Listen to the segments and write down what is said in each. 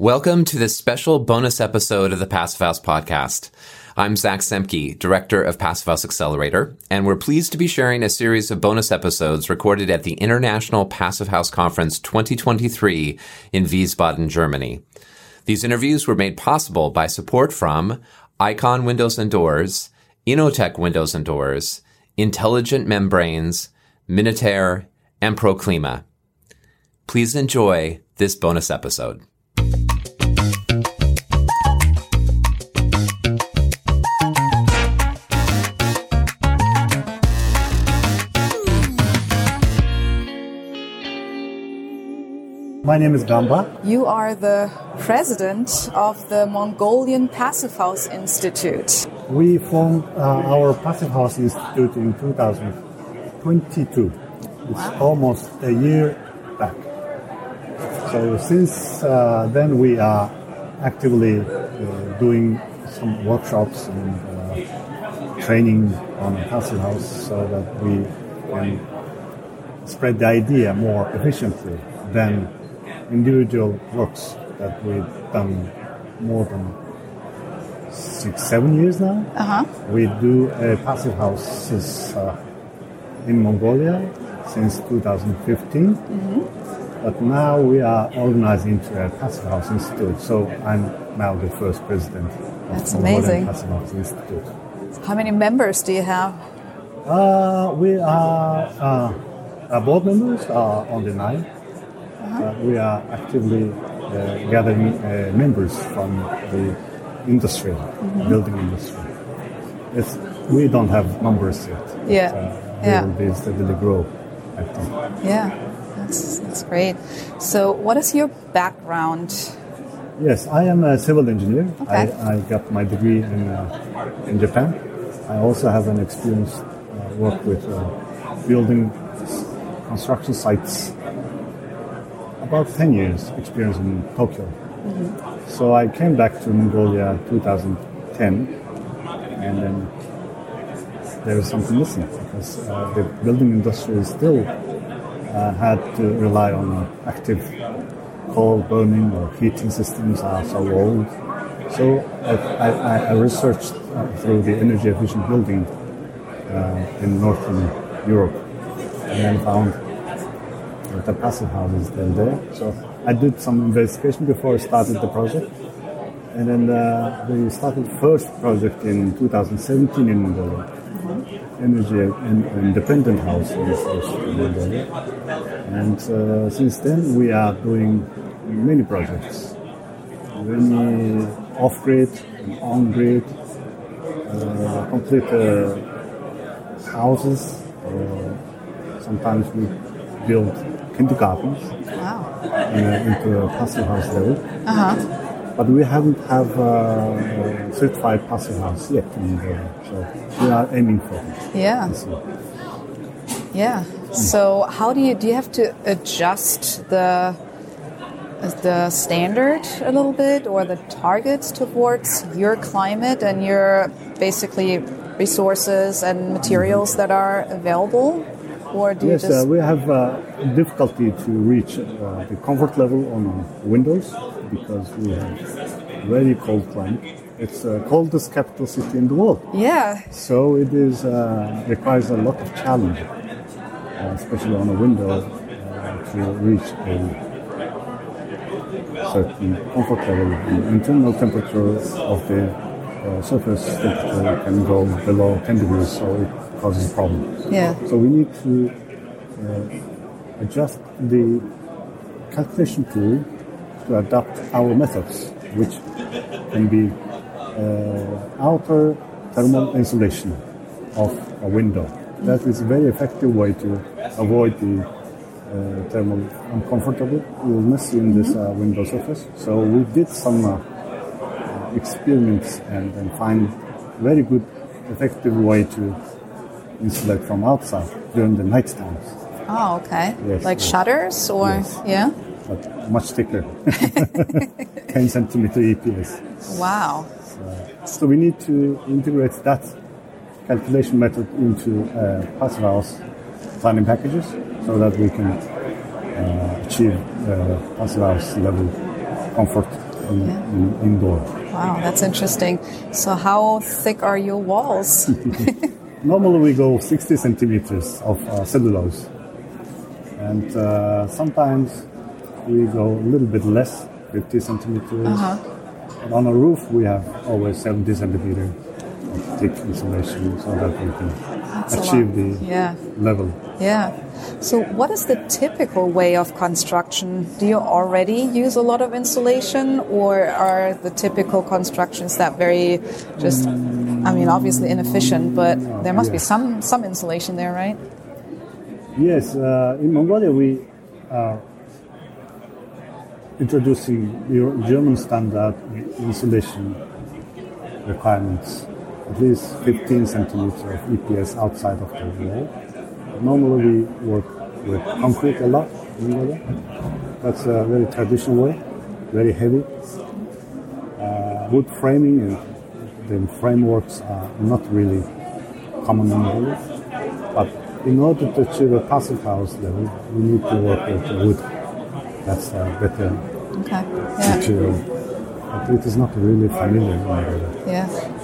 Welcome to this special bonus episode of the Passive House podcast. I'm Zach Semke, director of Passive House Accelerator, and we're pleased to be sharing a series of bonus episodes recorded at the International Passive House Conference 2023 in Wiesbaden, Germany. These interviews were made possible by support from Ikon Windows and Doors, Innotech Windows and Doors, Intelligent Membranes, Minotair, and Proclima. Please enjoy this bonus episode. My name is Ganbaa. You are the president of the Mongolian Passive House Institute. We formed uh, our Passive House Institute in 2022. It's wow. almost a year back. So since uh, then, we are actively uh, doing some workshops and uh, training on Passive House so that we can spread the idea more efficiently than individual works that we've done more than six, seven years now. Uh-huh. We do a passive houses uh, in Mongolia since 2015. Mm-hmm. But now we are organizing to a passive house institute. So I'm now the first president of That's amazing. Passive House Institute. How many members do you have? Uh, we are uh, board members are on the nine uh, we are actively uh, gathering uh, members from the industry, mm-hmm. building industry. It's, we don't have numbers yet. Yeah. But, yeah. will be steadily grow, I think. Yeah, that's, that's great. So, what is your background? Yes, I am a civil engineer. Okay. I, I got my degree in, uh, in Japan. I also have an experience uh, work with uh, building construction sites about 10 years experience in Tokyo. Mm-hmm. So I came back to Mongolia 2010 and then there was something missing because uh, the building industry still uh, had to rely on active coal burning or heating systems are so old. So I, I, I researched uh, through the energy efficient building uh, in Northern Europe and then found the passive house is still there. So I did some investigation before I started the project. And then uh, we started first project in 2017 in Mongolia. Mm-hmm. Energy independent house in Mongolia. And uh, since then we are doing many projects. Many off-grid and on-grid, uh, complete uh, houses. Uh, sometimes we build kindergartens wow. uh, into a passive house level. Uh-huh. But we haven't have uh, certified passive house yet in Mongolia, so we are aiming for it. Yeah. Yeah. So how do you do? You have to adjust the the standard a little bit or the targets towards your climate and your basically resources and materials that are available or do yes, you just... uh, we have uh, difficulty to reach uh, the comfort level on Windows because we have very cold climate. It's the coldest capital city in the world. Yeah. So it is uh, requires a lot of challenge, uh, especially on a window, uh, to reach a certain comfort level. The internal temperature of the surface temperature can go below 10 degrees, so it causes a problem. Yeah. So we need to uh, adjust the calculation tool to adapt our methods, which can be uh, outer thermal insulation of a window. That is a very effective way to avoid the uh, thermal uncomfortable illness in this uh, window surface. So we did some experiments and, and find very good effective way to insulate from outside during the night times. Oh, okay. Yes, like yes. shutters or Yes. yeah. But much thicker, 10 centimeter EPS. Wow. So we need to integrate that calculation method into uh, passive house planning packages so that we can uh, achieve uh, passive house level comfort in, in, indoor. Wow, that's interesting. So, how thick are your walls? Normally, we go 60 centimeters of uh, cellulose, and uh, sometimes we go a little bit less, 50 centimeters. Uh-huh. And on a roof, we have always 70 centimeters of thick insulation so that we can achieve the Yeah. level. Yeah. So, what is the typical way of construction? Do you already use a lot of insulation, or are the typical constructions that very just, I mean, obviously inefficient, but there must be some some insulation there, right? Yes, uh, in Mongolia we are introducing Euro- German standard insulation requirements, at least 15 centimeters of EPS outside of the wall. Normally we work with concrete a lot in Mongolia. That's a very traditional way, very heavy. Uh, wood framing and the frameworks are not really common in Mongolia. But in order to achieve a passive house level, we need to work with wood. That's a better Okay. Yeah. material. But it is not really familiar in Mongolia. Yeah.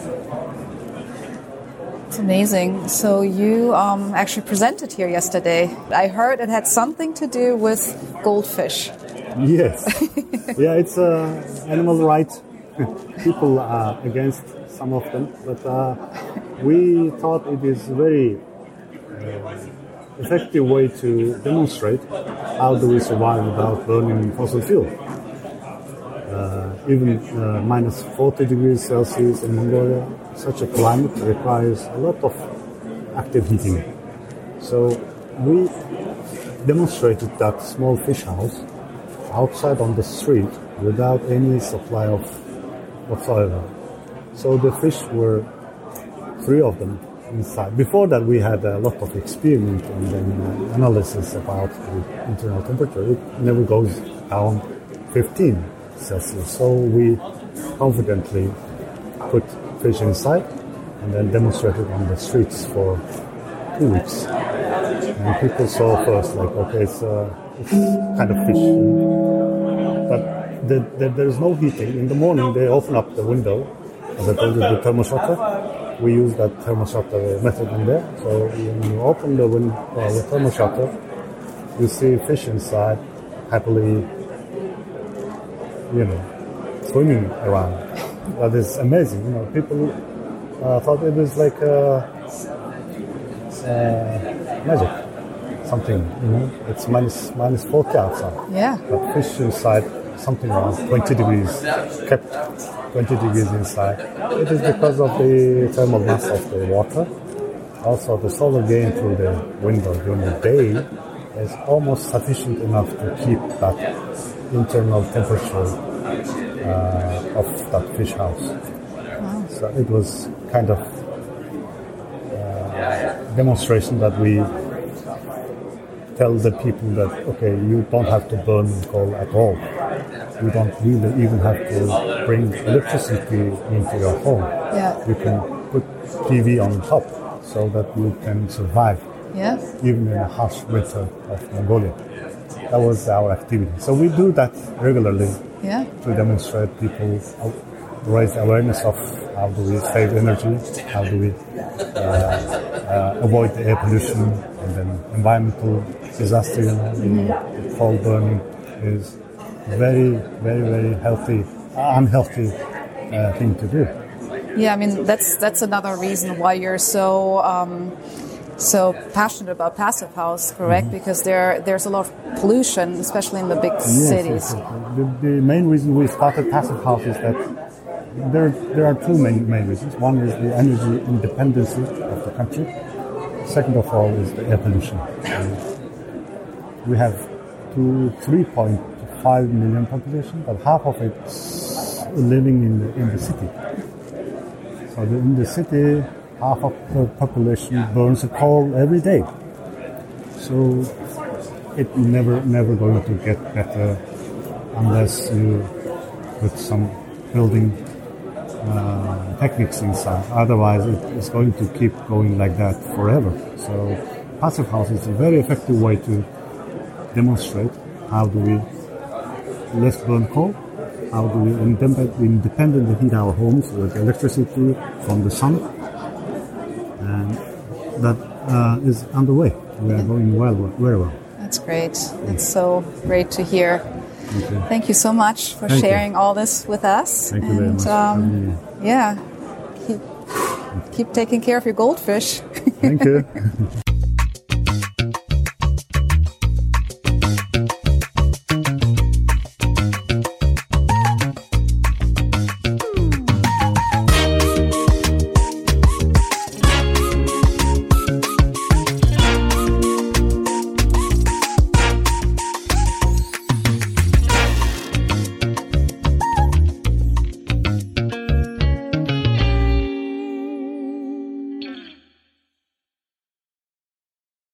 It's amazing. So you um, actually presented here yesterday. I heard it had something to do with goldfish. Yes. yeah, it's uh, animal rights. People are against some of them, but uh, we thought it is very uh, effective way to demonstrate how do we survive without burning fossil fuel. Even uh, minus 40 degrees Celsius in Mongolia, such a climate requires a lot of active heating. So we demonstrated that small fish house outside on the street without any supply of whatsoever. So the fish were three of them inside. Before that, we had a lot of experiment and then uh, analysis about the internal temperature. It never goes down 15 So we confidently put fish inside and then demonstrated on the streets for two weeks. And people saw first, like, okay, it's, uh, it's kind of fish. But the, the, there's no heating. In the morning, they open up the window, as I told you, the thermal shutter. We use that thermal shutter method in there. So when you open the, win- uh, the thermal shutter, you see fish inside happily, you know, swimming around. That is amazing. You know, people uh, thought it was like uh, uh, magic, something. You know, it's minus minus 40 outside. Yeah. But fish inside something around 20 degrees, kept 20 degrees inside. It is because of the thermal mass of the water. Also, the solar gain through the window during the day is almost sufficient enough to keep that internal temperature uh, of that fish house. So it was kind of uh, demonstration that we tell the people that okay, you don't have to burn coal at all. You don't really even have to bring electricity into your home. Yeah. You can put TV on top so that you can survive Yeah. even in a harsh winter of Mongolia. That was our activity. So we do that regularly Yeah. to demonstrate people, uh, raise awareness of how do we save energy, how do we uh, uh, avoid the air pollution and then environmental disaster, you know, the coal burning is very, very, very healthy, unhealthy uh, thing to do. Yeah, I mean that's that's another reason why you're so um, so passionate about passive house, correct? Because there there's a lot of pollution, especially in the big Mm-hmm. Yes, cities. yes, yes. The, the main reason we started passive house is that there, there are two main, main reasons. One is the energy independence of the country. Second of all is the air pollution. And we have two, 3.5 million population, but half of it's living in the, in the city. So the, in the city, half of the population burns a coal every day. So it never never going to get better unless you put some building uh, techniques inside. Otherwise, it is going to keep going like that forever. So passive house is a very effective way to demonstrate how do we less burn coal how do we indep- independently heat our homes with electricity from the sun. And that uh, is underway. We are going well, very well. That's great. That's so great to hear. Thank you. Thank you so much for Thank you. sharing all this with us. Thank you very And, much. Um, yeah, keep, keep taking care of your goldfish. Thank you.